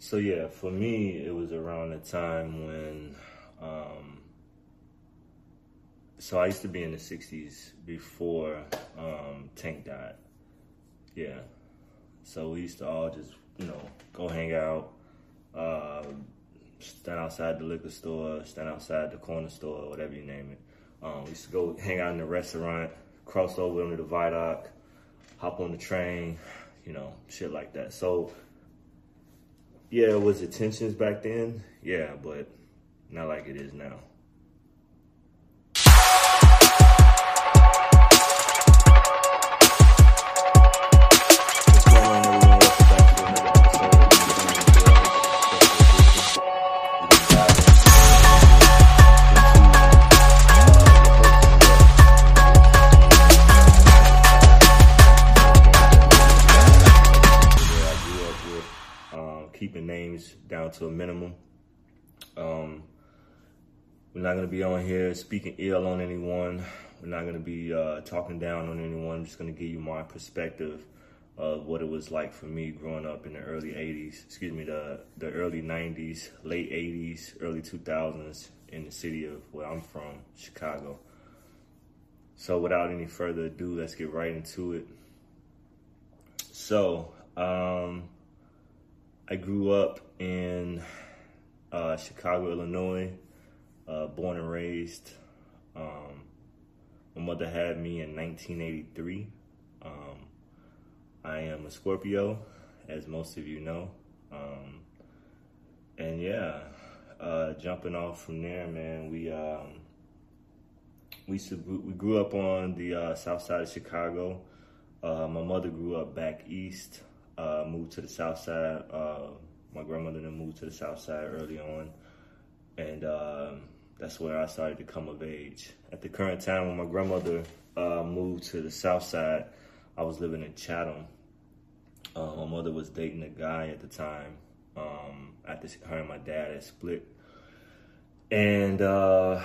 So yeah, for me, it was around the time when, um, so I used to be in the '60s before um, Tank died. Yeah, so we used to all just, you know, go hang out, uh, stand outside the liquor store, stand outside the corner store, whatever you name it. Um, we used to go hang out in the restaurant, cross over under the viaduct, hop on the train, you know, shit like that. So yeah, it was the tensions back then, yeah, but not like it is now. Down to a minimum. Um, we're not going to be on here speaking ill on anyone. We're not going to be uh, talking down on anyone. I'm just going to give you my perspective of what it was like for me growing up in the early 80s, excuse me, the, the early 90s, late 80s, early 2000s in the city of where I'm from, Chicago. So without any further ado, let's get right into it. So, um, I grew up in uh, Chicago, Illinois, uh, born and raised. Um, my mother had me in 1983. Um, I am a Scorpio, as most of you know. Um, and yeah, uh, jumping off from there, man, we um, we we grew up on the uh, south side of Chicago. Uh, my mother grew up back east, uh, moved to the south side. Uh, my grandmother then moved to the south side early on, and um that's where I started to come of age. At the current time, when my grandmother uh, moved to the south side, I was living in Chatham. Uh, my mother was dating a guy at the time. Um, after her and my dad had split, and uh,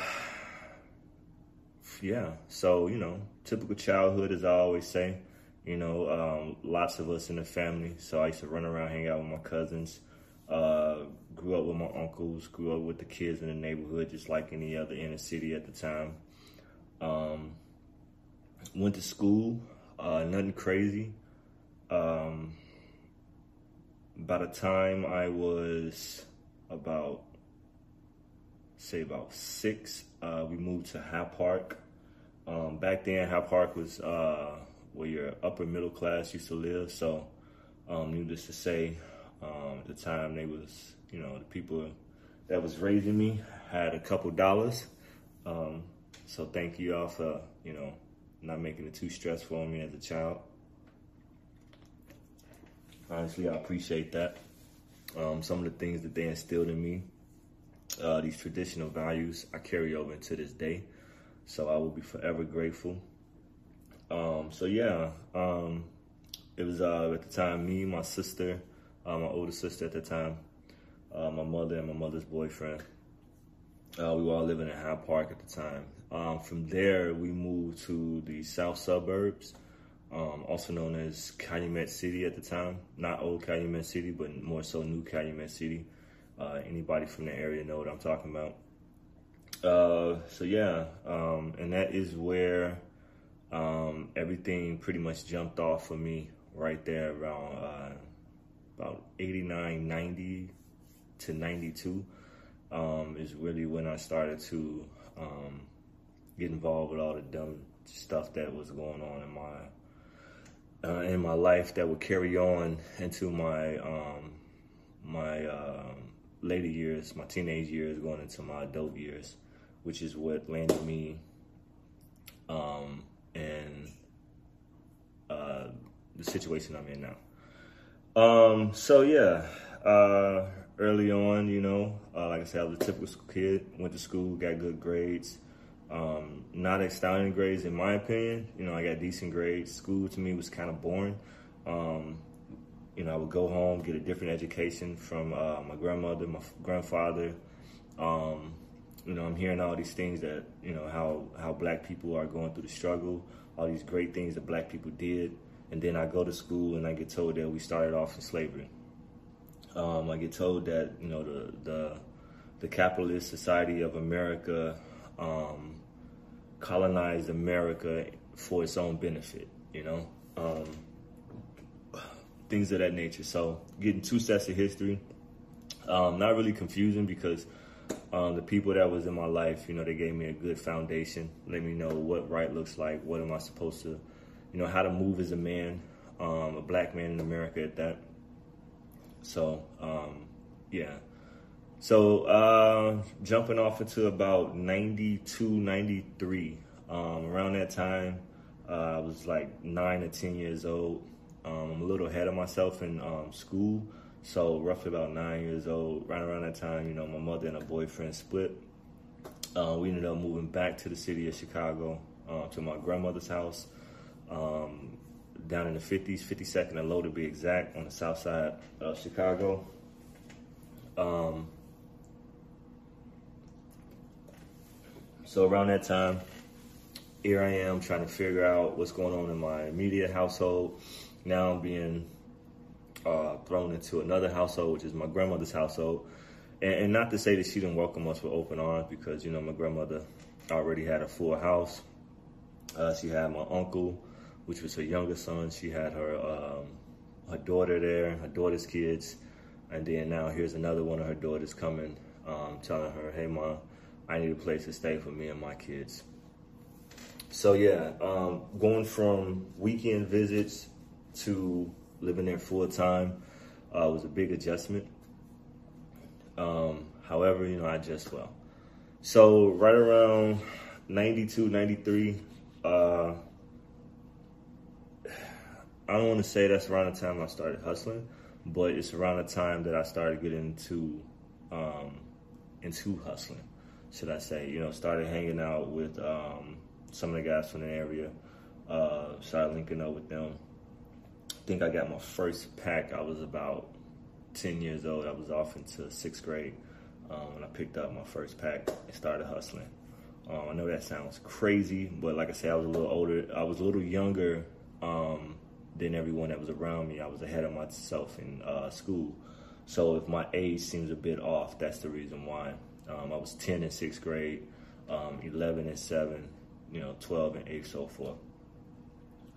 yeah, so you know, typical childhood, as I always say. You know, um, lots of us in the family. So I used to run around, hang out with my cousins. Uh, grew up with my uncles. Grew up with the kids in the neighborhood, just like any other inner city at the time. Um, went to school. Uh, nothing crazy. Um, by the time I was about, say, about six, uh, we moved to Hyde Park. Um, back then, Hyde Park was uh, where your upper middle class used to live. So, um, needless to say, um, the time they was, you know, the people that was raising me had a couple dollars. Um, so thank you all for, you know, not making it too stressful on me as a child. Honestly, I appreciate that. Um, some of the things that they instilled in me, uh, these traditional values, I carry over into this day. So I will be forever grateful. Um, so yeah, um, it was uh, at the time me, my sister, uh, my older sister at the time, uh, my mother and my mother's boyfriend. Uh, we were all living in Hyde Park at the time. Um, from there, we moved to the south suburbs, um, also known as Calumet City at the time. Not old Calumet City, but more so new Calumet City. Uh, anybody from the area know what I'm talking about. Uh, so yeah, um, and that is where um, everything pretty much jumped off for me right there around uh, about 89, 90 to 92 um, is really when I started to um, get involved with all the dumb stuff that was going on in my uh, in my life that would carry on into my um, my um, later years, my teenage years, going into my adult years, which is what landed me um, in uh, the situation I'm in now. Um, so yeah, uh, early on, you know, uh, like I said, I was a typical kid. Went to school, got good grades. Um, not astounding grades, in my opinion. You know, I got decent grades. School to me was kind of boring. Um, you know, I would go home, get a different education from uh, my grandmother, my grandfather. Um, you know, I'm hearing all these things that you know how how black people are going through the struggle, all these great things that black people did, and then I go to school and I get told that we started off in slavery. Um, I get told that you know the the, the capitalist society of America um, colonized America for its own benefit. You know, um, things of that nature. So getting two sets of history, um, not really confusing because um, the people that was in my life, you know, they gave me a good foundation. Let me know what right looks like. What am I supposed to, you know, how to move as a man, um, a black man in America at that. So, um, yeah. So, uh, jumping off into about 92, 93, um, around that time, uh, I was like nine or 10 years old. Um, I'm a little ahead of myself in um, school. So, roughly about nine years old, right around that time, you know, my mother and her boyfriend split. Uh, we ended up moving back to the city of Chicago uh, to my grandmother's house. Um, down in the 50s, 52nd and Low to be exact, on the south side of Chicago. Um, so around that time, here I am trying to figure out what's going on in my immediate household. Now I'm being uh, thrown into another household, which is my grandmother's household. And, and, not to say that she didn't welcome us with open arms, because you know my grandmother already had a full house. Uh, she had my uncle, which was her younger son. She had her um, her daughter there, her daughter's kids, and then now here's another one of her daughters coming, um, telling her, "Hey, mom, I need a place to stay for me and my kids." So yeah, um, going from weekend visits to living there full time uh, was a big adjustment. Um, however, you know, I adjust well. So right around 92, 93, uh, I don't want to say that's around the time I started hustling, but it's around the time that I started getting into um, into hustling, should I say? You know, started hanging out with um, some of the guys from the area. Uh, started linking up with them. Think I got my first pack. I was about ten years old. I was off into sixth grade um, when I picked up my first pack and started hustling. Um, I know that sounds crazy, but like I said, I was a little older. I was a little younger um, than everyone that was around me. I was ahead of myself in uh, school. So if my age seems a bit off, that's the reason why. Um, I was 10 in sixth grade, um, 11 and seven, you know, 12 and eight, so forth.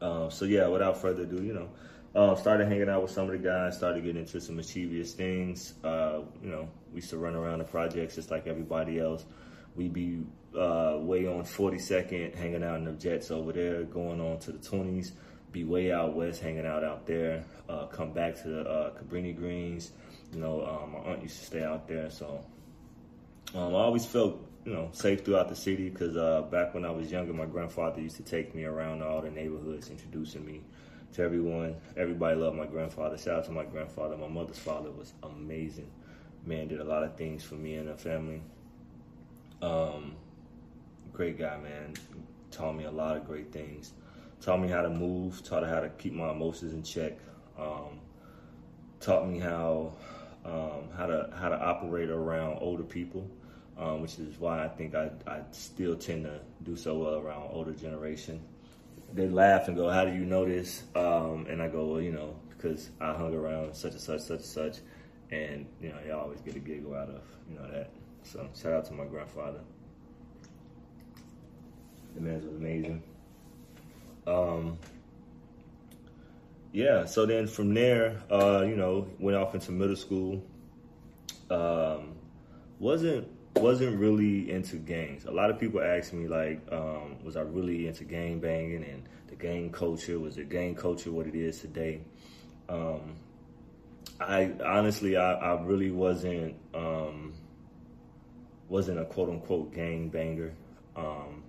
Um, so yeah, without further ado, you know, uh, started hanging out with some of the guys, started getting into some mischievous things. Uh, you know, we used to run around the projects just like everybody else. We'd be uh, way on 42nd, hanging out in the jets over there, going on to the 20s be way out west, hanging out out there. Uh, come back to the uh, Cabrini Greens. You know, um, my aunt used to stay out there, so um, I always felt you know safe throughout the city because uh, back when I was younger, my grandfather used to take me around all the neighborhoods, introducing me to everyone. Everybody loved my grandfather. Shout out to my grandfather. My mother's father was amazing. Man, did a lot of things for me and the family. Um, great guy, man. Taught me a lot of great things taught me how to move, taught me how to keep my emotions in check, um, taught me how um, how to how to operate around older people, um, which is why I think I, I still tend to do so well around older generation. They laugh and go, "How do you know this?" Um, and I go, "Well, you know, because I hung around such and such, such and such," and you know, you always get a giggle out of you know that. So shout out to my grandfather. The man was amazing. Um, yeah, so then from there, uh, you know, went off into middle school. Um, wasn't wasn't really into gangs. A lot of people ask me like, um, was I really into gang banging and the gang culture? Was the gang culture what it is today? Um, I honestly, I, I really wasn't um, wasn't a quote unquote gang banger. Um,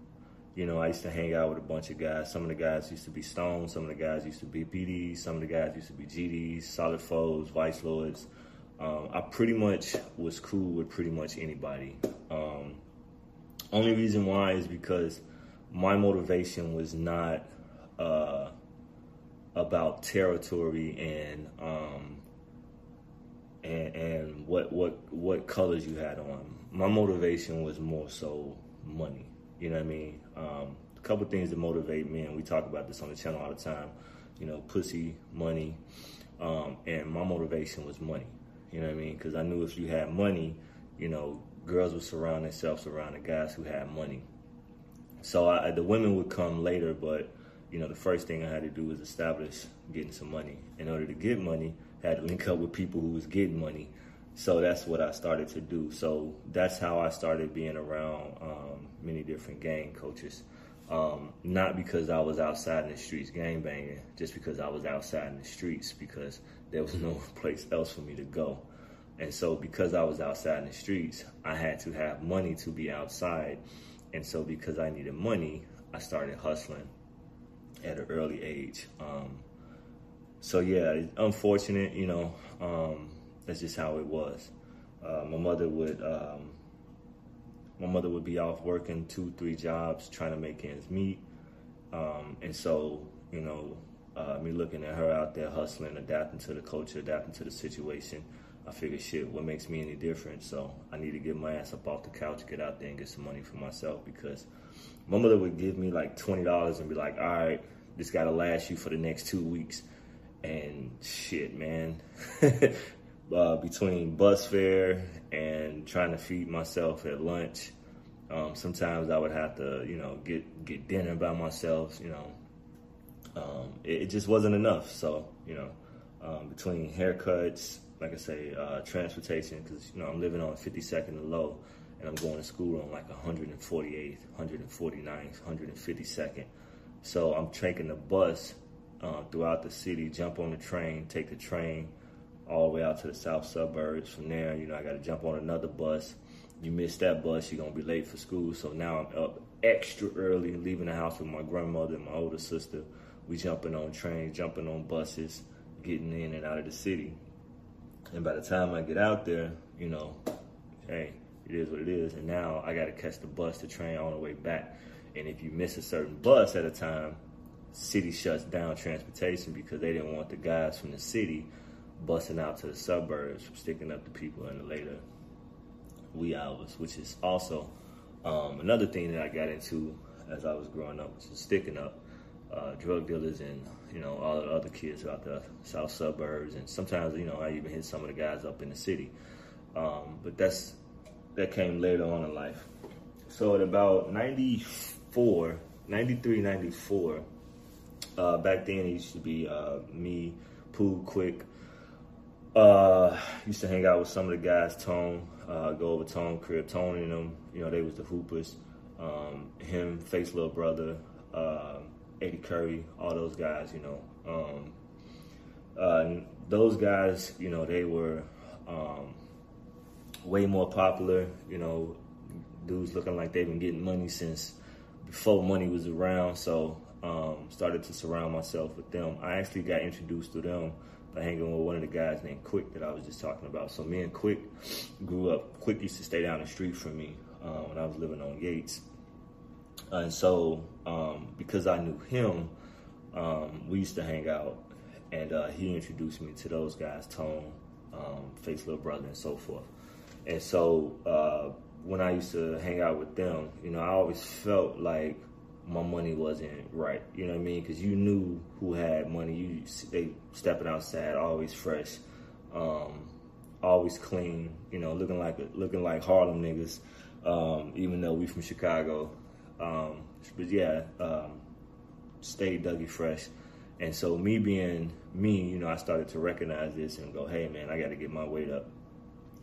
you know, I used to hang out with a bunch of guys. Some of the guys used to be Stones. Some of the guys used to be BDs. Some of the guys used to be GDs, Solid Foes, Vice Lords. Um, I pretty much was cool with pretty much anybody. Um, only reason why is because my motivation was not uh, about territory and um, and, and what what what colors you had on. My motivation was more so money. You know what I mean? Um, a couple things that motivate me, and we talk about this on the channel all the time. You know, pussy, money, um, and my motivation was money. You know what I mean? Because I knew if you had money, you know, girls would surround themselves around the guys who had money. So I, the women would come later, but you know, the first thing I had to do was establish getting some money. In order to get money, I had to link up with people who was getting money. So that's what I started to do. So that's how I started being around um, many different gang coaches. Um, not because I was outside in the streets gang banging, just because I was outside in the streets because there was no place else for me to go. And so because I was outside in the streets, I had to have money to be outside. And so because I needed money, I started hustling at an early age. Um, so yeah, unfortunate, you know, um, that's just how it was. Uh, my mother would, um, my mother would be off working two, three jobs, trying to make ends meet. Um, and so, you know, uh, me looking at her out there hustling, adapting to the culture, adapting to the situation, I figured, shit, what makes me any different? So I need to get my ass up off the couch, get out there and get some money for myself because my mother would give me like $20 and be like, all right, this got to last you for the next two weeks. And shit, man, uh, between bus fare and trying to feed myself at lunch, um, sometimes I would have to, you know, get, get dinner by myself, you know, um, it, it, just wasn't enough. So, you know, um, between haircuts, like I say, uh, transportation, because, you know, I'm living on 52nd and low, and I'm going to school on like 148th, 149th, 152nd. So I'm taking the bus uh, throughout the city, jump on the train, take the train all the way out to the south suburbs. From there, you know, I got to jump on another bus. You miss that bus, you're going to be late for school. So now I'm up extra early, leaving the house with my grandmother and my older sister. We jumping on trains, jumping on buses, getting in and out of the city. And by the time I get out there, you know, hey, it is what it is. And now I got to catch the bus, the train on the way back. And if you miss a certain bus at a time, city shuts down transportation because they didn't want the guys from the city busting out to the suburbs, sticking up the people in the later wee hours, which is also um, another thing that I got into as I was growing up, which is sticking up uh, drug dealers and you know all the other kids out the south suburbs, and sometimes you know I even hit some of the guys up in the city. Um, but that's that came later on in life. So at about 94, 93, 94, uh, back then it used to be uh, me, Pooh, Quick. Uh, used to hang out with some of the guys, Tone, uh, go over Tone crib, Tone and them, you know, they was the hoopers. Um, him, Face Little Brother, uh, Eddie Curry, all those guys, you know. Um, uh, those guys, you know, they were um, way more popular. You know, dudes looking like they've been getting money since before money was around. So um, started to surround myself with them. I actually got introduced to them by hanging with one of the guys named Quick that I was just talking about. So me and Quick grew up. Quick used to stay down the street from me uh, when I was living on Yates. And so um, because I knew him, um, we used to hang out. And uh, he introduced me to those guys, Tone, um, Face Little Brother, and so forth. And so uh, when I used to hang out with them, you know, I always felt like my money wasn't right. You know what I mean? Because you knew who had money. You they stepping outside, always fresh, um, always clean. You know, looking like looking like Harlem niggas. Um, even though we from Chicago, um, but yeah, um, stay Dougie fresh. And so me being me, you know, I started to recognize this and go, hey man, I got to get my weight up.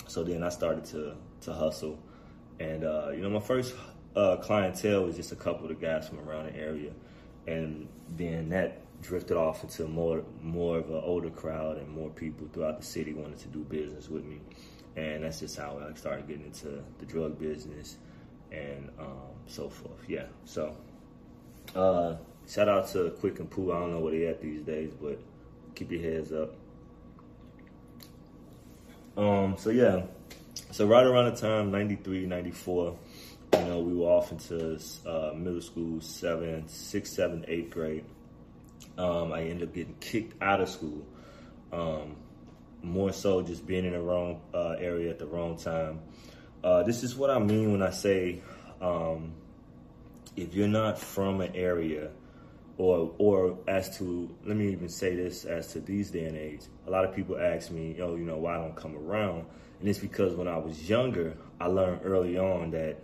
So then I started to to hustle, and uh, you know my first uh, clientele was just a couple of guys from around the area, and then that drifted off into more more of an older crowd and more people throughout the city wanted to do business with me, and that's just how I started getting into the drug business and so forth. Yeah, so uh, shout out to Quick and Pooh. I don't know where they at these days, but keep your heads up. Um, so yeah, so right around the time 93, 94, you know, we were off into uh, middle school, seventh, sixth, seventh, eighth grade. Um, I ended up getting kicked out of school. Um, more so just being in the wrong uh, area at the wrong time. Uh, this is what I mean when I say um, if you're not from an area or or as to let me even say this as to these day and age a lot of people ask me oh you know why I don't come around? And it's because when I was younger I learned early on that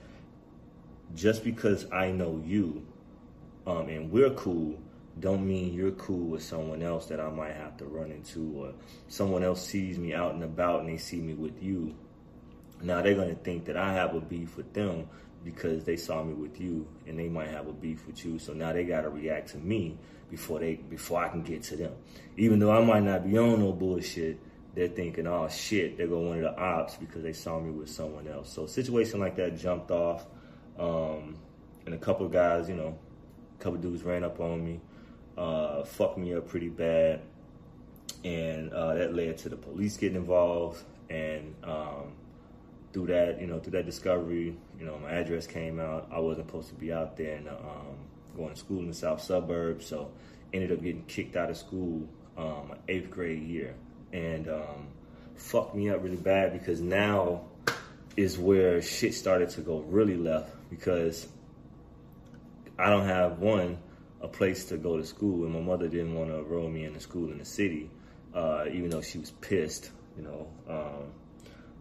just because I know you um, and we're cool don't mean you're cool with someone else that I might have to run into or someone else sees me out and about and they see me with you. Now they're going to think that I have a beef with them because they saw me with you and they might have a beef with you. So now they got to react to me before they before I can get to them. Even though I might not be on no bullshit, they're thinking, oh shit, they go one of the ops because they saw me with someone else. So situation like that jumped off, um, and a couple of guys, you know, a couple dudes ran up on me, uh, fucked me up pretty bad, and uh, that led to the police getting involved and. Um, through that, you know, through that discovery, you know, my address came out. I wasn't supposed to be out there and um, going to school in the south suburbs, so ended up getting kicked out of school um, eighth grade year, and um, fucked me up really bad because now is where shit started to go really left because I don't have one a place to go to school, and my mother didn't want to enroll me in the school in the city, uh, even though she was pissed, you know. Um,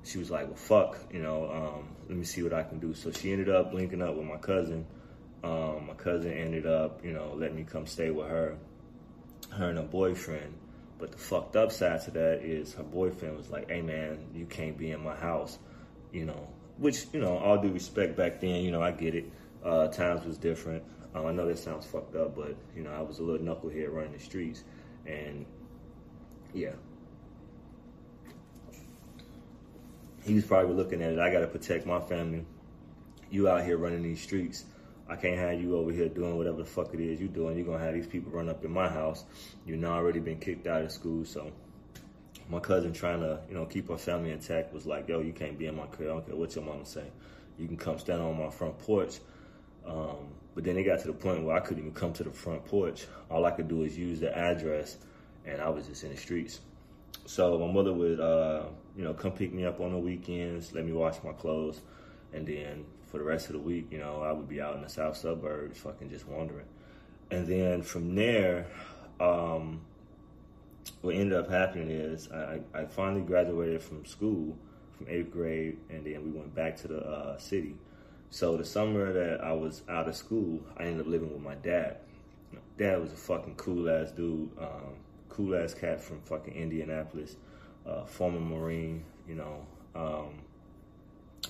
she was like, well, fuck, you know, um, let me see what I can do. So she ended up linking up with my cousin. Um, my cousin ended up, you know, letting me come stay with her, her and her boyfriend. But the fucked up side to that is her boyfriend was like, hey man, you can't be in my house, you know, which, you know, all due respect back then, you know, I get it. Uh, times was different. Um, I know that sounds fucked up, but, you know, I was a little knucklehead running the streets. And yeah, he was probably looking at it. I got to protect my family. You out here running these streets. I can't have you over here doing whatever the fuck it is you doing. You're gonna have these people run up in my house. You know already been kicked out of school, so my cousin trying to, you know, keep our family intact was like, yo, you can't be in my crib. I don't care what your mama say. You can come stand on my front porch. Um, but then it got to the point where I couldn't even come to the front porch. All I could do is use the address, and I was just in the streets. So my mother would, uh, you know, come pick me up on the weekends, let me wash my clothes, and then for the rest of the week, you know, I would be out in the south suburbs, fucking just wandering. And then from there, um, what ended up happening is I, I finally graduated from school from eighth grade, and then we went back to the uh, city. So the summer that I was out of school, I ended up living with my dad. Dad was a fucking cool ass dude. Um, cool ass cat from fucking Indianapolis, uh, former Marine, you know. Um,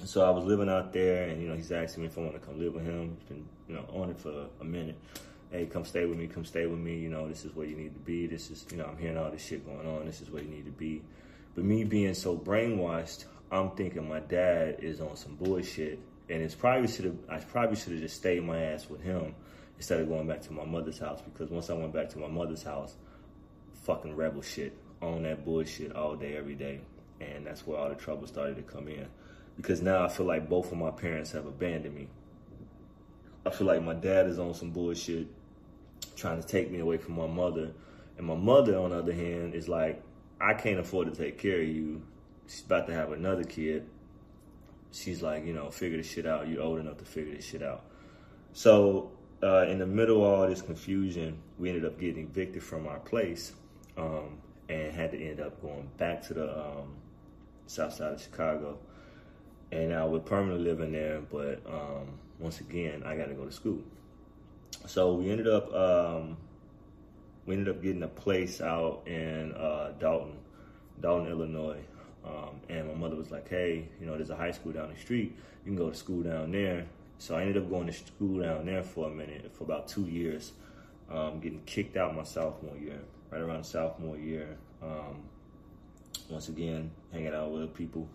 so I was living out there, and you know, he's asking me if I want to come live with him. He's been, you know, on it for a minute. Hey, come stay with me. Come stay with me. You know, this is where you need to be. This is, you know, I'm hearing all this shit going on. This is where you need to be. But me being so brainwashed, I'm thinking my dad is on some bullshit, and it's probably should have. I probably should have just stayed my ass with him instead of going back to my mother's house. Because once I went back to my mother's house, fucking rebel shit, on that bullshit all day, every day. And that's where all the trouble started to come in. Because now I feel like both of my parents have abandoned me. I feel like my dad is on some bullshit, trying to take me away from my mother. And my mother, on the other hand, is like, I can't afford to take care of you. She's about to have another kid. She's like, you know, figure this shit out. You're old enough to figure this shit out. So, uh, in the middle of all this confusion, we ended up getting evicted from our place um, and had to end up going back to the um, south side of Chicago. And I we're permanently living there, but um, once again, I got to go to school. So we ended up um, we ended up getting a place out in uh, Dolton, Dolton, Illinois. Um, and my mother was like, "Hey, you know, there's a high school down the street. You can go to school down there." So I ended up going to school down there for a minute, for about two years, um, getting kicked out my sophomore year right around sophomore year. Um, once again, hanging out with people,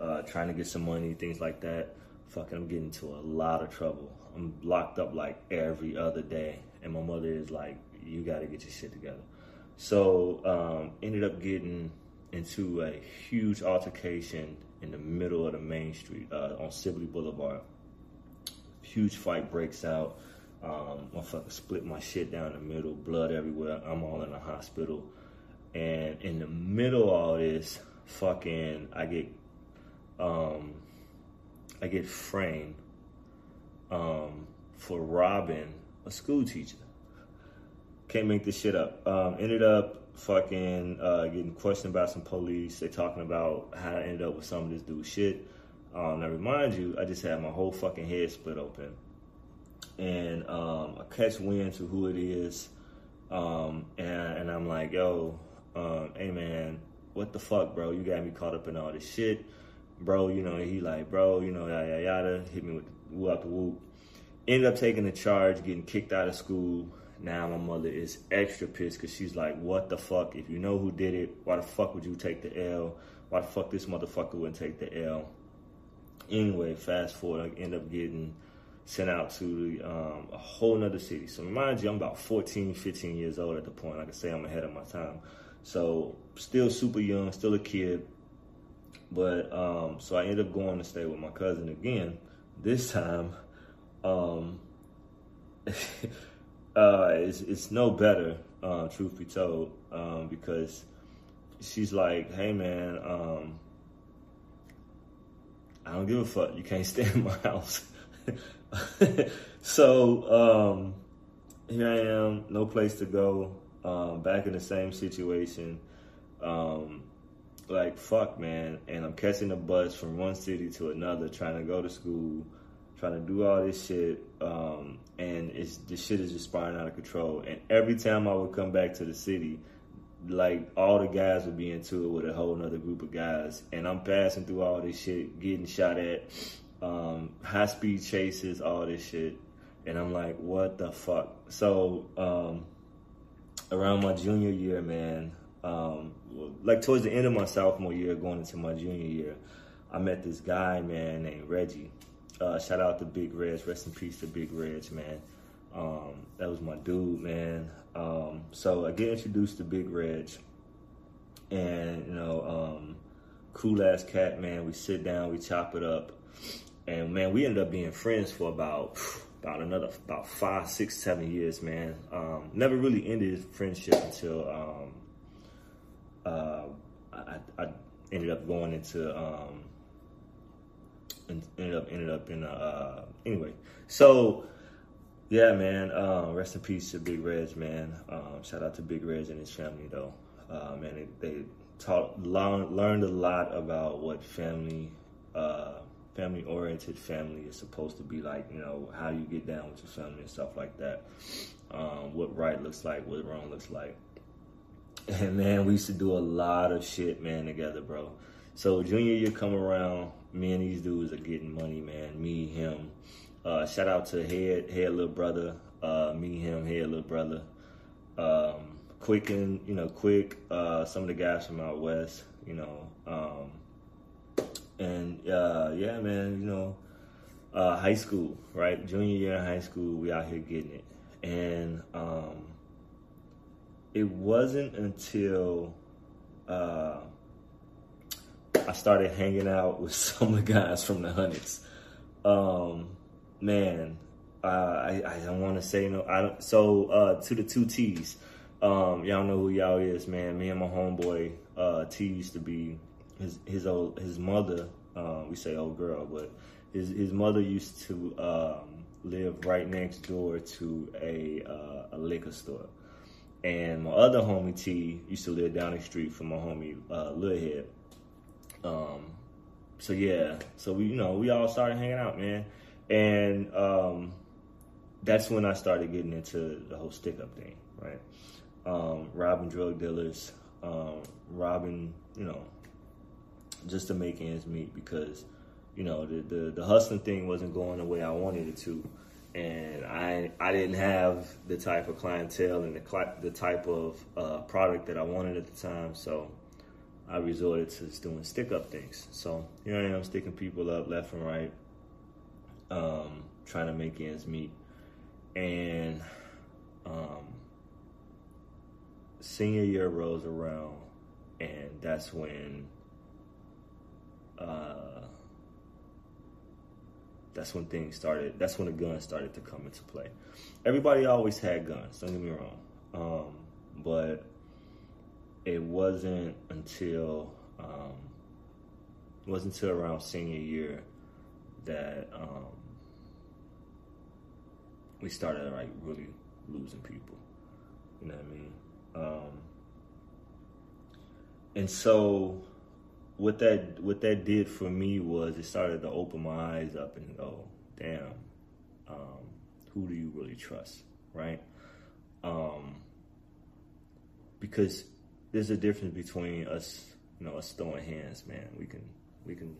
uh, trying to get some money, things like that. Fucking, I'm getting into a lot of trouble. I'm locked up like every other day, and my mother is like, "You got to get your shit together." So, um, ended up getting into a huge altercation in the middle of the main street uh, on Sibley Boulevard. Huge fight breaks out. Um, motherfucker split my shit down the middle, blood everywhere. I'm all in the hospital. And in the middle of all this, fucking, I get, um, I get framed, um, for robbing a school teacher. can't make this shit up. Um, ended up fucking uh, getting questioned by some police. They talking about how I ended up with some of this dude shit. Um, now remind you, I just had my whole fucking head split open, and um, I catch wind to who it is, um, and, and I'm like, yo, um, hey man, what the fuck, bro? You got me caught up in all this shit, bro. You know, he like, bro, you know, yada yada, hit me with the woo out the whoop. Ended up taking the charge, getting kicked out of school. Now my mother is extra pissed because she's like, what the fuck? If you know who did it, why the fuck would you take the L? Why the fuck this motherfucker wouldn't take the L? Anyway, fast forward, I end up getting sent out to um, a whole nother city. So remind you, I'm about 14, 15 years old at the point. Like I say, I'm ahead of my time. So still super young, still a kid. But um, so I ended up going to stay with my cousin again. This time, um, uh, it's, it's no better, uh, truth be told, um, because she's like, hey man, um, I don't give a fuck. You can't stay in my house. so um, here I am, no place to go, um, back in the same situation. Um, like fuck, man, and I'm catching a bus from one city to another, trying to go to school, trying to do all this shit, um, and it's the shit is just spiraling out of control. And every time I would come back to the city, like all the guys would be into it with a whole other group of guys, and I'm passing through all this shit, getting shot at, um, high speed chases, all this shit, and I'm like, what the fuck? So um, around my junior year, man, um, like towards the end of my sophomore year, going into my junior year, I met this guy, man, named Reggie. Uh, shout out to Big Reg, rest in peace to Big Reg, man. Um, that was my dude, man. Um, so I get introduced to Big Reg, and you know, um, cool ass cat, man. We sit down, we chop it up, and man, we ended up being friends for about about another about five, six, seven years, man. Um, never really ended friendship until um, uh, I, I, ended up going into um, ended up ended up in a, uh, anyway. So yeah, man. Um, rest in peace to Big Reg, man. Um, shout out to Big Reg and his family, though. Uh, man, they, they taught learned, learned a lot about what family. Uh, family oriented family is supposed to be like, you know, how you get down with your family and stuff like that. Um, what right looks like, what wrong looks like. And man, we used to do a lot of shit, man, together, bro. So junior year come around, me and these dudes are getting money, man. Me, him. Uh, shout out to Head, Head Little Brother. Uh, me, him, Head Little Brother. Um, quick and, you know, quick. Uh, some of the guys from out west, you know. Um, and uh, yeah, man, you know, uh, high school, right? Junior year in high school, we out here getting it. And um, it wasn't until uh, I started hanging out with some of the guys from the Hundreds. Um, man, uh, I, I don't want to say no. I don't, so uh, to the two T's, um, y'all know who y'all is, man. Me and my homeboy uh, T used to be his his old his mother. Uh, we say old girl, but his his mother used to um, live right next door to a uh, a liquor store. And my other homie T used to live down the street from my homie uh, Lil Head. Um, so yeah, so we you know we all started hanging out, man, and um, that's when I started getting into the whole stick up thing, right? Um, robbing drug dealers, um, robbing, you know, just to make ends meet because, you know, the, the, the hustling thing wasn't going the way I wanted it to and I I didn't have the type of clientele and the the type of uh, product that I wanted at the time. So I resorted to doing stick up things. So here I am sticking people up left and right, um, trying to make ends meet, and um, senior year rolls around, and that's when. Uh, that's when things started. That's when the guns started to come into play. Everybody always had guns. Don't get me wrong, um, but it wasn't until um, it wasn't until around senior year that um, we started like really losing people. You know what I mean? Um, and so what that what that did for me was it started to open my eyes up and go, damn, um, who do you really trust, right? Um, because there's a difference between us, you know, us throwing hands, man. We can we can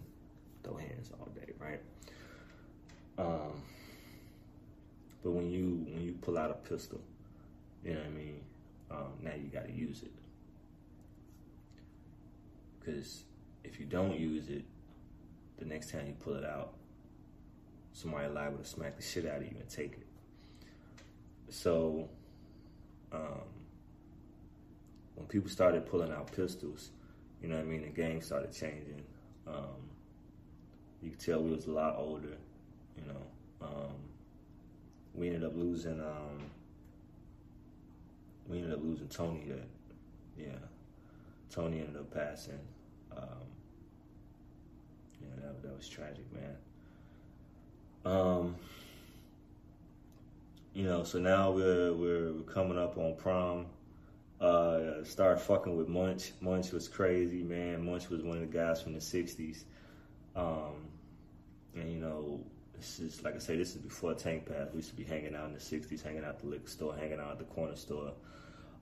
throw hands all day, right? Um, but when you when you pull out a pistol, you know what I mean. Um, now you got to use it because if you don't use it, the next time you pull it out, somebody liable to smack the shit out of you and take it. So, um, when people started pulling out pistols, you know what I mean, the game started changing. Um, you could tell we was a lot older, you know. Um, we ended up losing. Um, we ended up losing Tony. That, yeah, Tony ended up passing. Um, yeah, that that was tragic, man. Um, you know, so now we're we're coming up on prom. Uh, started fucking with Munch. Munch was crazy, man. Munch was one of the guys from the '60s. Um, and you know, this is like I say, this is before Tank Pass. We used to be hanging out in the '60s, hanging out the liquor store, hanging out at the corner store,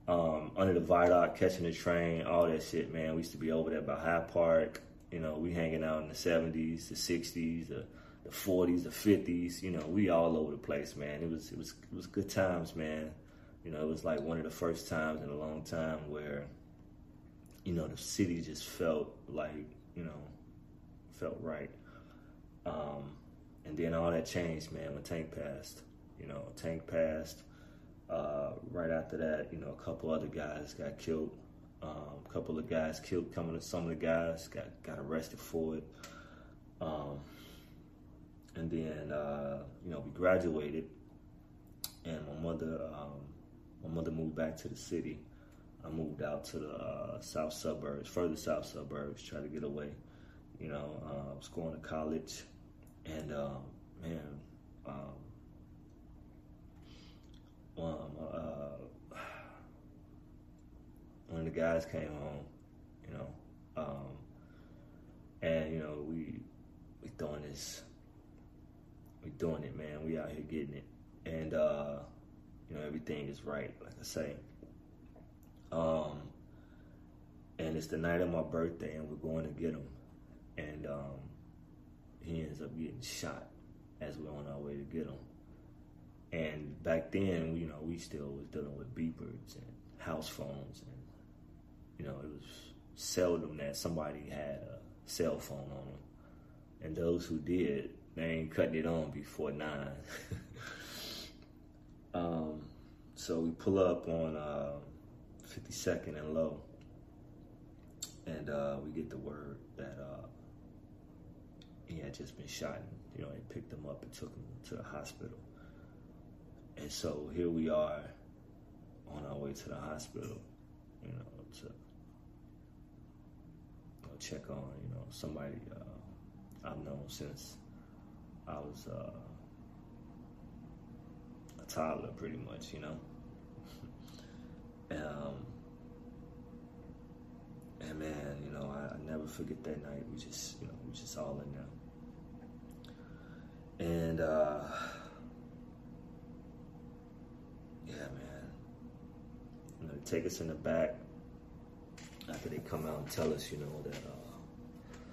um, under the viaduct, catching the train, all that shit, man. We used to be over there by Hyde Park. You know, we hanging out in the '70s, the '60s, the, the '40s, the '50s. You know, we all over the place, man. It was it was it was good times, man. You know, it was like one of the first times in a long time where, you know, the city just felt like, you know, felt right. Um, and then all that changed, man, when Tank passed. You know, Tank passed. Uh, right after that, you know, a couple other guys got killed. Um, a couple of guys killed. Coming, to some of the guys got got arrested for it. Um, and then, uh, you know, we graduated, and my mother, um, my mother moved back to the city. I moved out to the uh, south suburbs, further south suburbs, try to get away. You know, uh, I was going to college, and um, man, um, um, uh, of the guys came home, you know, um, and you know we we doing this, we doing it, man. We out here getting it, and uh, you know everything is right, like I say. Um, and it's the night of my birthday, and we're going to get him, and um, he ends up getting shot as we're on our way to get him. And back then, you know, we still was dealing with beepers and house phones, and you know, it was seldom that somebody had a cell phone on them. And those who did, they ain't cutting it on before nine. um, so we pull up on uh, 52nd and Low, and uh, we get the word that uh, he had just been shot. And, you know, they picked him up and took him to the hospital. And so here we are on our way to the hospital, you know, to check on, you know, somebody uh, I've known since I was uh, a toddler, pretty much, you know. um, and man, you know, I, I, never forget that night. We just, you know, we just all in there. And uh, yeah, man, you know, take us in the back after they come out and tell us, you know, that uh,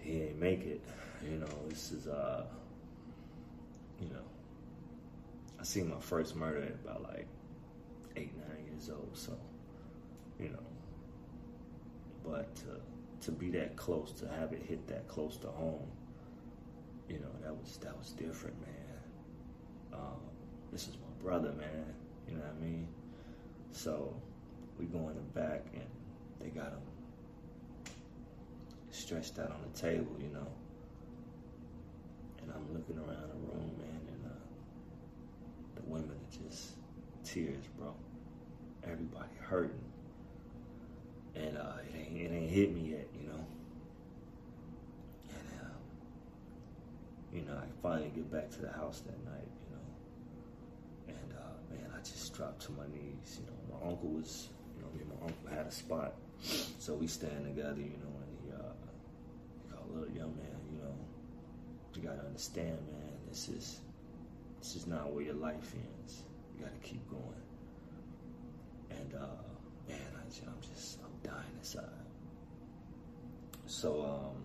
he ain't make it. You know, this is, uh, you know, I seen my first murder at about like eight, nine years old. So, you know, but to, to be that close, to have it hit that close to home, you know, that was that was different, man. Um, this is my brother, man. You know what I mean? So we go in the back and they got him stretched out on the table, you know. And I'm looking around the room, man, and uh, the women are just tears, bro. Everybody hurting. And uh, it, ain't, it ain't hit me yet, you know. And, um, you know, I finally get back to the house that night, you know. And, uh, man, I just dropped to my knees. You know, my uncle was, uncle had a spot, so we stand together. You know, and he, uh, called, look, young man, you know, you gotta understand, man. This is this is not where your life ends. You gotta keep going. And uh, man, I, I'm just I'm dying inside. So um,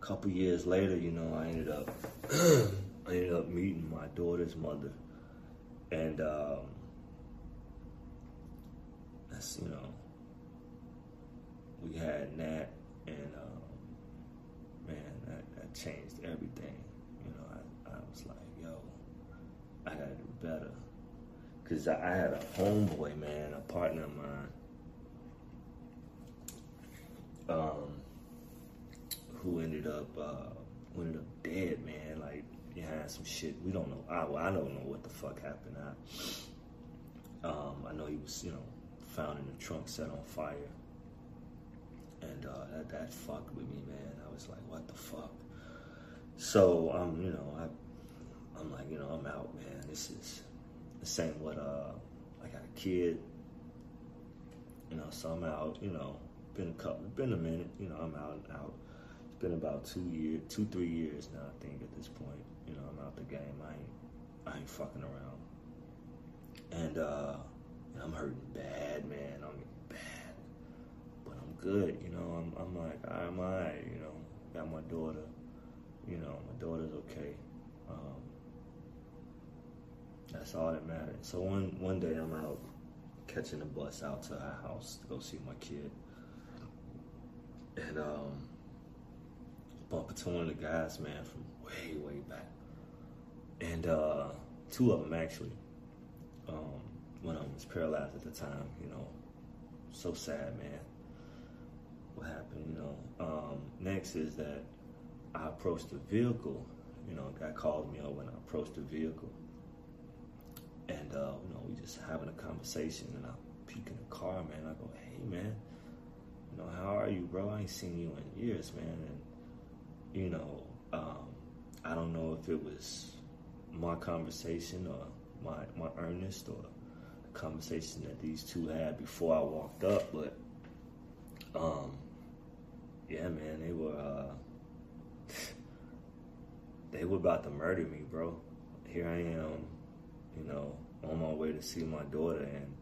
a couple years later, you know, I ended up I ended up meeting my daughter's mother, and um, that's you know, we had Nat, and um, man, that, that changed everything. You know, I, I was like, yo, I gotta do better, cause I, I had a homeboy, man, a partner of mine. Um, who ended up uh, ended up dead, man. Like he had some shit. We don't know. I, I don't know what the fuck happened. I, um, I know he was, you know, found in the trunk, set on fire, and uh, that that fucked with me, man. I was like, what the fuck? So um, you know, I, I'm like, you know, I'm out, man. This is the same. What uh, I got a kid, you know, so I'm out. You know, been a couple, been a minute. You know, I'm out and out. It's been about two years, two three years now. I think at this point, you know, I'm out the game. I ain't, I ain't fucking around. And uh, I'm hurting bad, man. I'm bad, but I'm good. You know, I'm, I'm like, I'm alright. You know, got my daughter. You know, my daughter's okay. Um, that's all that matters. So one one day I'm out catching a bus out to her house to go see my kid, and um, bump into one of the guys, man, from way way back, and uh, two of them actually. Um, of them was paralyzed at the time. You know, so sad, man. What happened? You know. Um, next is that I approached the vehicle. You know, guy called me up when I approached the vehicle. And, uh, you know, we just having a conversation and I peek in the car, man. I go, hey, man, you know, how are you, bro? I ain't seen you in years, man. And, you know, um, I don't know if it was my conversation or my, my earnest or conversation that these two had before I walked up, but, um, yeah, man, they were, uh, they were about to murder me, bro. Here I am, you know, on my way to see my daughter, and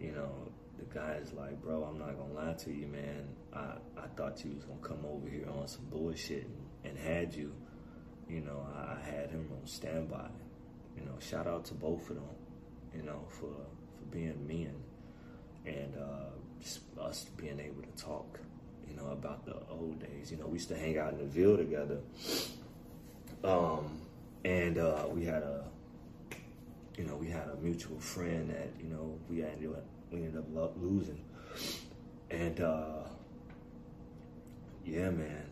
you know, the guy's like, bro, I'm not gonna lie to you, man. I I thought you was gonna come over here on some bullshit and, and had you, you know, I, I had him on standby. You know, shout out to both of them, you know, for for being men and uh, just us being able to talk you know, about the old days. You know, we used to hang out in the Ville together. Um, and uh, we had a, you know, we had a mutual friend that, you know, we ended up, we ended up lo- losing. And uh, yeah, man,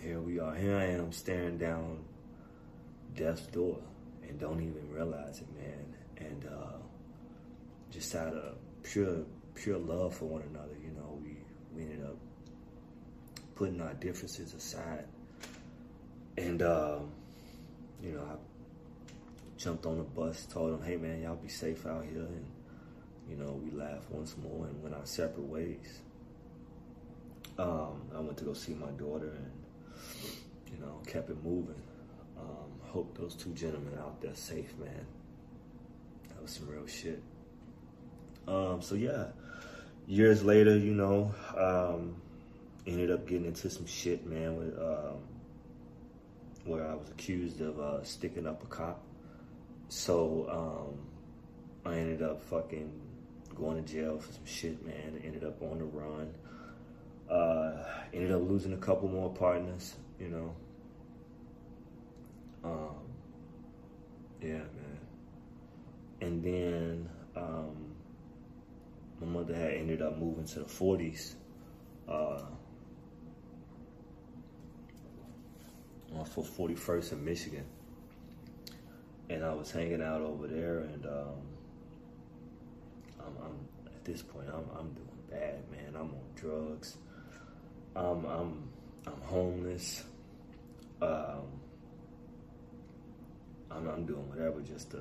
here we are. Here I am staring down death's door and don't even realize it, man. And uh, just out of pure, pure love for one another, you know, we we ended up putting our differences aside. And, um, you know, I jumped on the bus, told them, hey, man, y'all be safe out here. And, you know, we laughed once more and went our separate ways. Um, I went to go see my daughter and, you know, kept it moving. Um, hope those two gentlemen out there safe, man. That was some real shit. Um, so, yeah years later, you know, um, ended up getting into some shit, man, with, um, where I was accused of uh, sticking up a cop. So um, I ended up fucking going to jail for some shit, man. Ended up on the run. Uh, ended up losing a couple more partners, you know. Um, yeah, man. And then um, my mother had ended up moving to the 40s. Uh, for 41st in Michigan. And I was hanging out over there, and um, I'm, I'm, at this point I'm, I'm doing bad, man. I'm on drugs. I'm I'm I'm homeless. Um, I'm, I'm doing whatever just to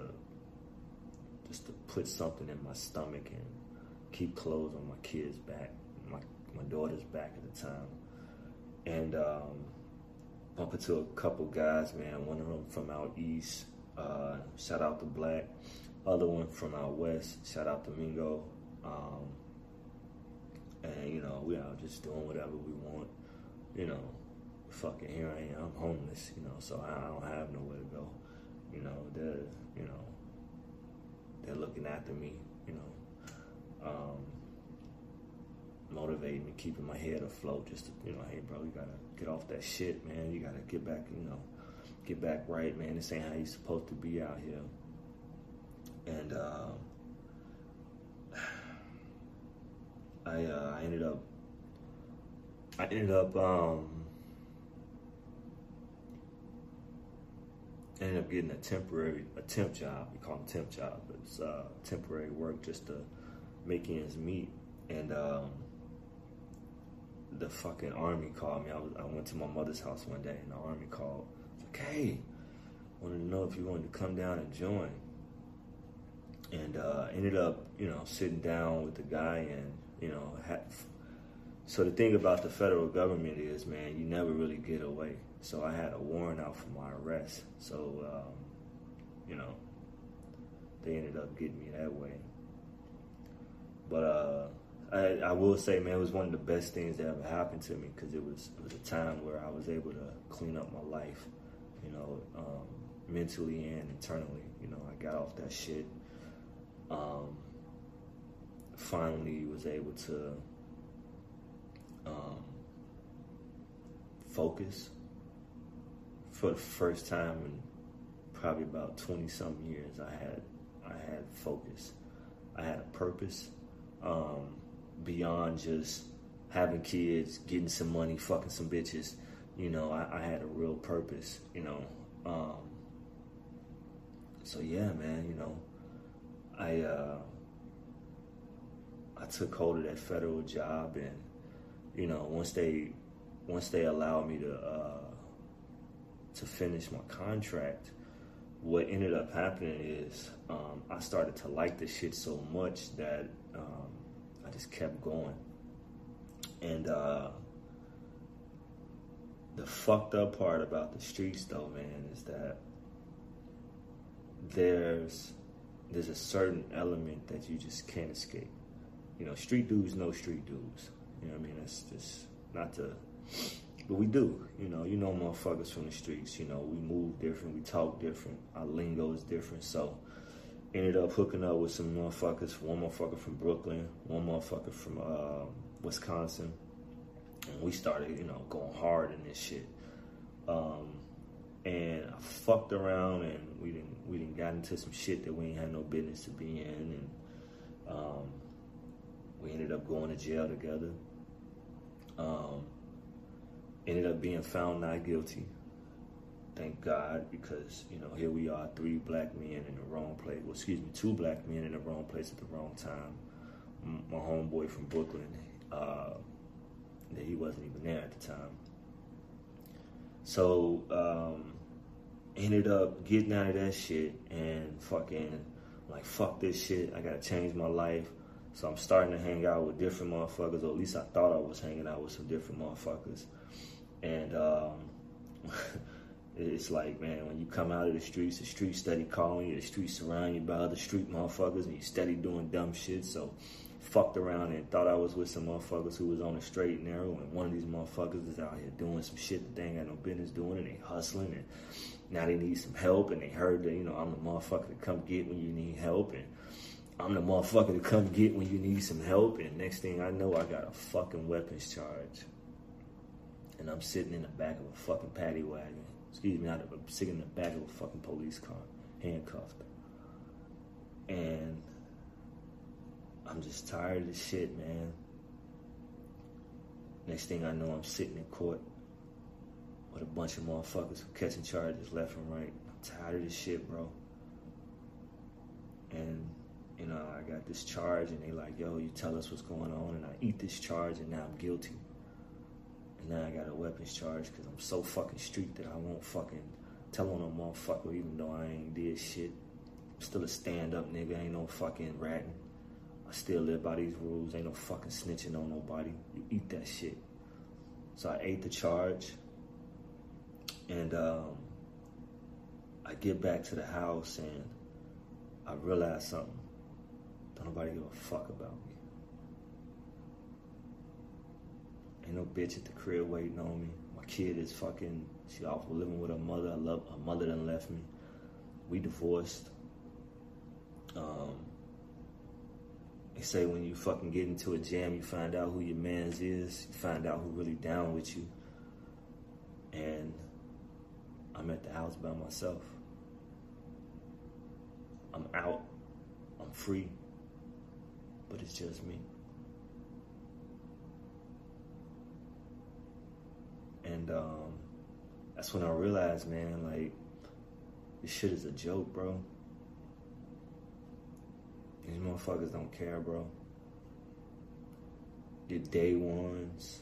just to put something in my stomach and keep clothes on my kids' back, my my daughter's back at the time, and um, bump into a couple guys, man. One of them from out east, uh, shout out to Black. Other one from out west, shout out to Mingo. Um, and you know, we are just doing whatever we want. You know, fucking here I am. I'm homeless. You know, so I don't have nowhere to go. You know, they're you know they're looking after me. You know, um, motivating me, keeping my head afloat. Just to, you know, hey, bro, you gotta get off that shit, man. You gotta get back. You know, get back right, man. This ain't how you supposed to be out here. And uh, I uh, I ended up I ended up um, ended up getting a temporary a temp job. We call them temp job, but it's uh, temporary work just to make ends meet. And um, the fucking army called me. I was I went to my mother's house one day, and the army called. Like, hey, wanted to know if you wanted to come down and join. And uh, ended up, you know, sitting down with the guy and you know, had, so the thing about the federal government is, man, you never really get away. So I had a warrant out for my arrest. So, um, you know, they ended up getting me that way. But uh, I, I, will say, man, it was one of the best things that ever happened to me because it was it was a time where I was able to clean up my life, you know, um, mentally and internally. You know, I got off that shit. Um, finally was able to um, focus for the first time in probably about 20 some years I had I had focus. I had a purpose um, beyond just having kids getting some money fucking some bitches. You know I, I had a real purpose you know um, so yeah man you know I uh, I took hold of that federal job, and you know, once they once they allowed me to uh, to finish my contract, what ended up happening is um, I started to like the shit so much that um, I just kept going. And uh, the fucked up part about the streets, though, man, is that there's there's a certain element that you just can't escape you know, street dudes know street dudes. You know what I mean? That's just not to, but we do. You know, you know motherfuckers from the streets. You know, we move different, we talk different, our lingo is different. So, ended up hooking up with some motherfuckers. One motherfucker from Brooklyn, one motherfucker from uh, Wisconsin, and we started, you know, going hard in this shit. Um, and I fucked around, and we didn't we didn't got into some shit that we ain't had no business to be in, and um, we ended up going to jail together. Um, ended up being found not guilty. Thank God, because you know here we are, three black men in the wrong place. Well, excuse me, two black men in the wrong place at the wrong time. My homeboy from Brooklyn, uh, that he wasn't even there at the time. So um, ended up getting out of that shit and fucking like fuck this shit. I gotta change my life. So I'm starting to hang out with different motherfuckers, or at least I thought I was hanging out with some different motherfuckers. And um, it's like, man, when you come out of the streets, the streets steady calling you, the streets surround you by other street motherfuckers, and you steady doing dumb shit. So fucked around and thought I was with some motherfuckers who was on the straight and narrow, and one of these motherfuckers is out here doing some shit that they ain't got no business doing, and they hustling, and now they need some help, and they heard that, you know, I'm the motherfucker to come get when you need help, and I'm the motherfucker to come get when you need some help. And next thing I know, I got a fucking weapons charge. And I'm sitting in the back of a fucking paddy wagon. Excuse me, I'm sitting in the back of a fucking police car, handcuffed. And I'm just tired of shit, man. Next thing I know, I'm sitting in court with a bunch of motherfuckers catching charges left and right. I'm tired of this shit, bro. And you know, I got this charge and they like, yo, you tell us what's going on and I eat this charge and now I'm guilty. And now I got a weapons charge because I'm so fucking street that I won't fucking tell on a motherfucker even though I ain't did shit. I'm still a stand up nigga, ain't no fucking ratting. I still live by these rules, ain't no fucking snitching on nobody. You eat that shit. So I ate the charge, and um, I get back to the house and I realize something. Don't nobody give a fuck about me. Ain't no bitch at the crib waiting on me. My kid is fucking, she off living with her mother. I love her mother done left me. We divorced. Um, they say when you fucking get into a jam, you find out who your man's is. You find out who really down with you. And I'm at the house by myself. I'm out. I'm free. But it's just me. And um, that's when I realized, man, like, this shit is a joke, bro. These motherfuckers don't care, bro. Your day ones.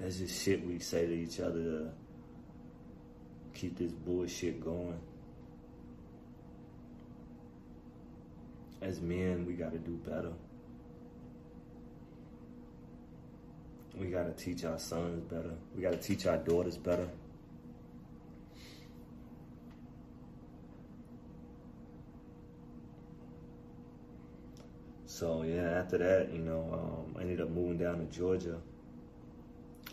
That's just shit we say to each other to keep this bullshit going. As men, we gotta do better. We gotta teach our sons better. We gotta teach our daughters better. So yeah, after that, you know, um, I ended up moving down to Georgia.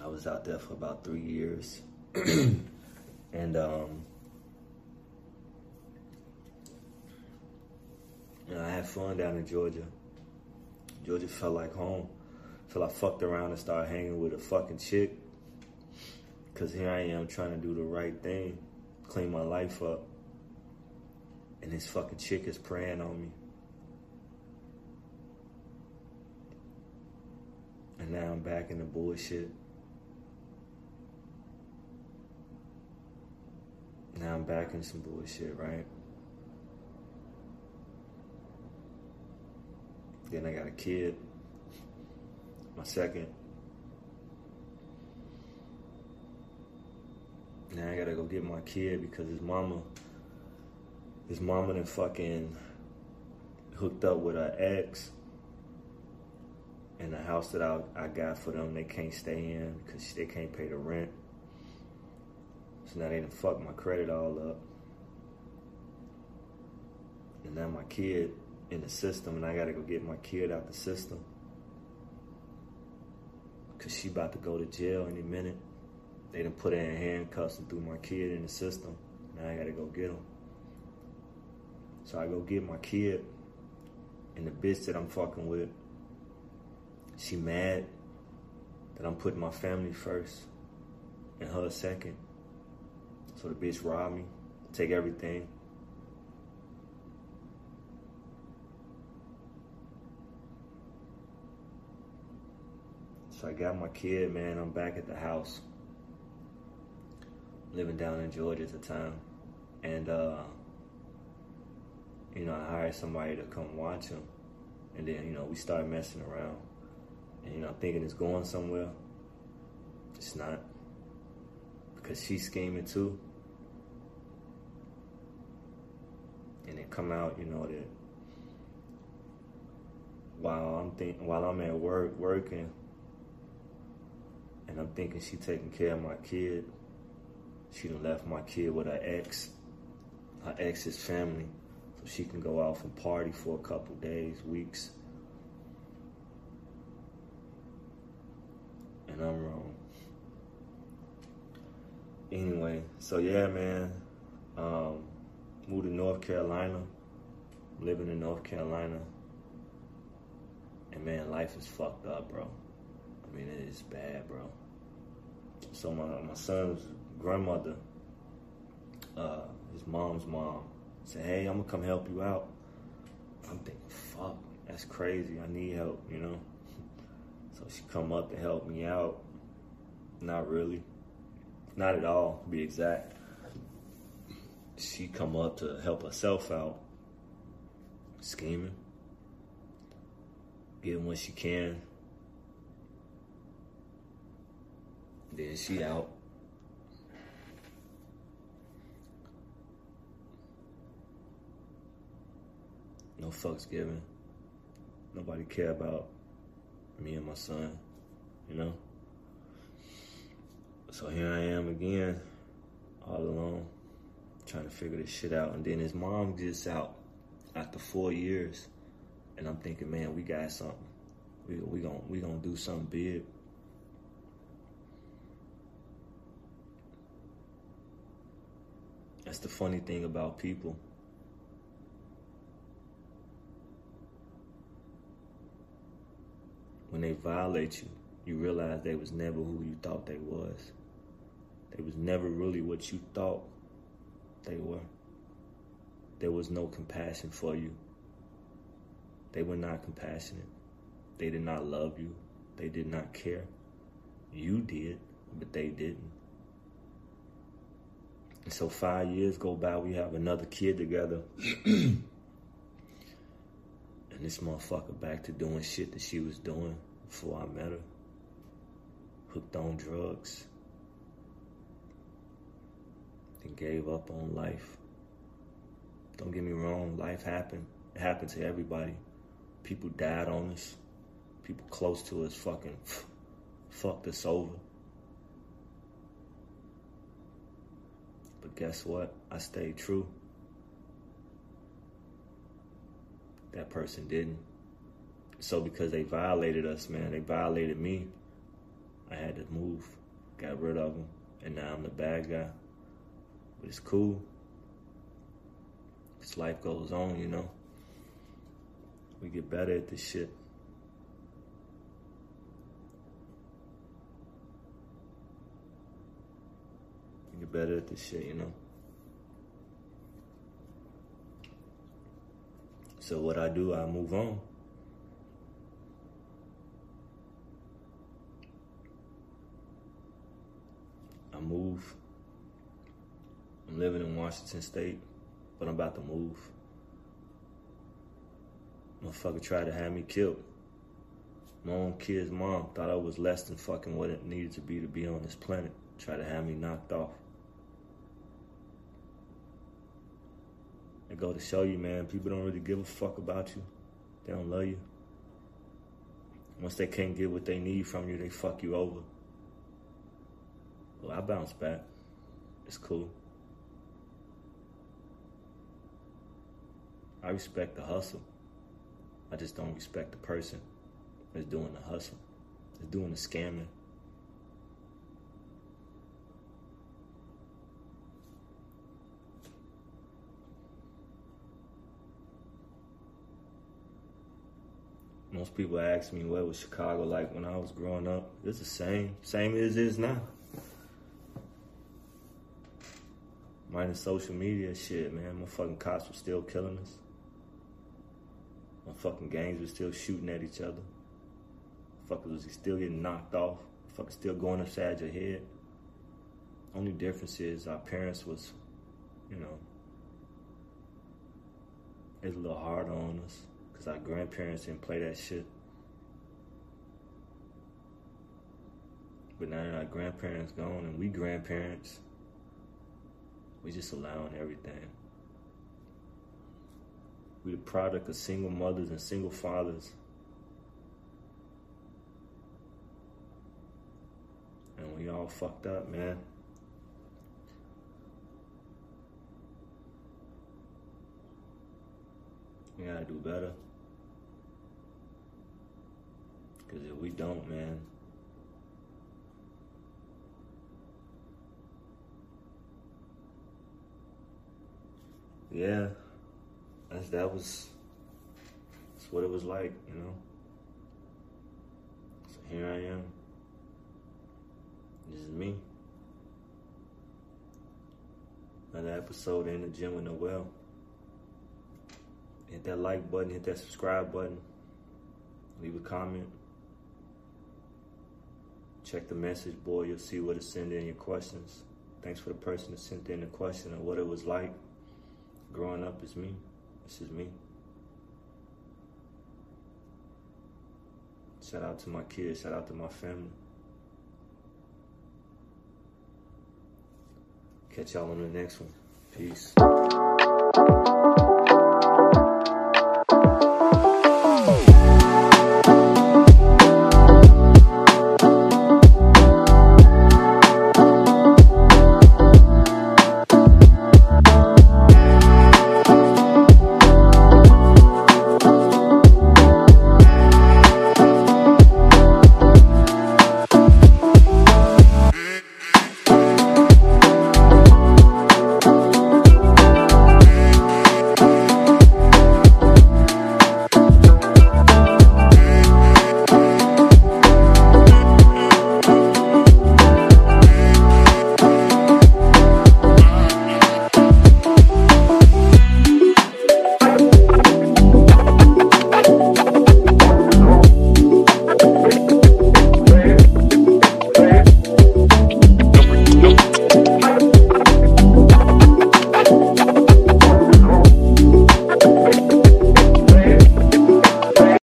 I was out there for about three years, and um, you know, I had fun down in Georgia. Georgia felt like home. Till I fucked around and started hanging with a fucking chick. Cause here I am trying to do the right thing, clean my life up, and this fucking chick is preying on me. And now I'm back in the bullshit. Now I'm back in some bullshit, right? Then I got a kid, my second. Now I gotta go get my kid because his mama, his mama done fucking hooked up with her ex and the house that I, I got for them, they can't stay in because they can't pay the rent. So now they done fucked my credit all up. And now my kid in the system, and I gotta go get my kid out the system. Cause she about to go to jail any minute. They done put her in handcuffs and threw my kid in the system. Now I gotta go get him. So I go get my kid, and the bitch that I'm fucking with she mad that I'm putting my family first and her second. So the bitch robbed me, take everything. So I got my kid, man. I'm back at the house. Living down in Georgia at the time. And, uh, you know, I hired somebody to come watch him. And then, you know, we started messing around and you know, thinking it's going somewhere. It's not. Because she's scheming too. And it come out, you know, that while I'm think while I'm at work working and I'm thinking she taking care of my kid, she done left my kid with her ex, her ex's family, so she can go off and party for a couple days, weeks. and I'm wrong. Anyway, so yeah, man. Um, moved to North Carolina. Living in North Carolina. And man, life is fucked up, bro. I mean, it is bad, bro. So my my son's grandmother, uh, his mom's mom, said, "Hey, I'm gonna come help you out." I'm thinking, "Fuck, that's crazy. I need help," you know. So she come up to help me out. Not really. Not at all, to be exact. She come up to help herself out. Scheming. Getting what she can. Then she out. No fucks given. Nobody care about me and my son, you know? So here I am again, all alone, trying to figure this shit out. And then his mom gets out after four years. And I'm thinking, man, we got something. We we gonna we gonna do something big. That's the funny thing about people. When they violate you, you realize they was never who you thought they was. They was never really what you thought they were. There was no compassion for you. They were not compassionate. They did not love you. They did not care. You did, but they didn't. And so five years go by, we have another kid together. and this motherfucker back to doing shit that she was doing before I met her. Hooked on drugs. And gave up on life. Don't get me wrong, life happened. It happened to everybody. People died on us. People close to us fucking fucked us over. But guess what? I stayed true. That person didn't. So because they violated us, man, they violated me, I had to move, got rid of them, and now I'm the bad guy. But it's cool. As life goes on, you know. We get better at this shit. Better at this shit, you know. So what I do, I move on. I move. I'm living in Washington State, but I'm about to move. Motherfucker tried to have me killed. My own kid's mom thought I was less than fucking what it needed to be to be on this planet. Tried to have me knocked off. I go to show you, man, people don't really give a fuck about you. They don't love you. Once they can't get what they need from you, they fuck you over. Well, I bounce back. It's cool. I respect the hustle. I just don't respect the person that's doing the hustle, that's doing the scamming. Most people ask me what was Chicago like when I was growing up. It's the same, same as it is now. Minus social media shit, man. My fucking cops were still killing us. My fucking gangs were still shooting at each other. Fuckers was still getting knocked off. Fuckers still going upside your head. Only difference is our parents was, you know, it's a little hard on us because our grandparents didn't play that shit. But now that our grandparents gone and we grandparents, we just allowing everything. We the product of single mothers and single fathers. And we all fucked up, man. We gotta do better. Cause if we don't, man, yeah that's, that was that's what it was like, you know. So here I am. This is me. Another episode in the gym with Noel. Hit that like button, hit that subscribe button, leave a comment. Check the message board, you'll see what to send in your questions. Thanks for the person that sent in the question of what it was like growing up as me. This is me. Shout out to my kids, shout out to my family. Catch y'all on the next one. Peace.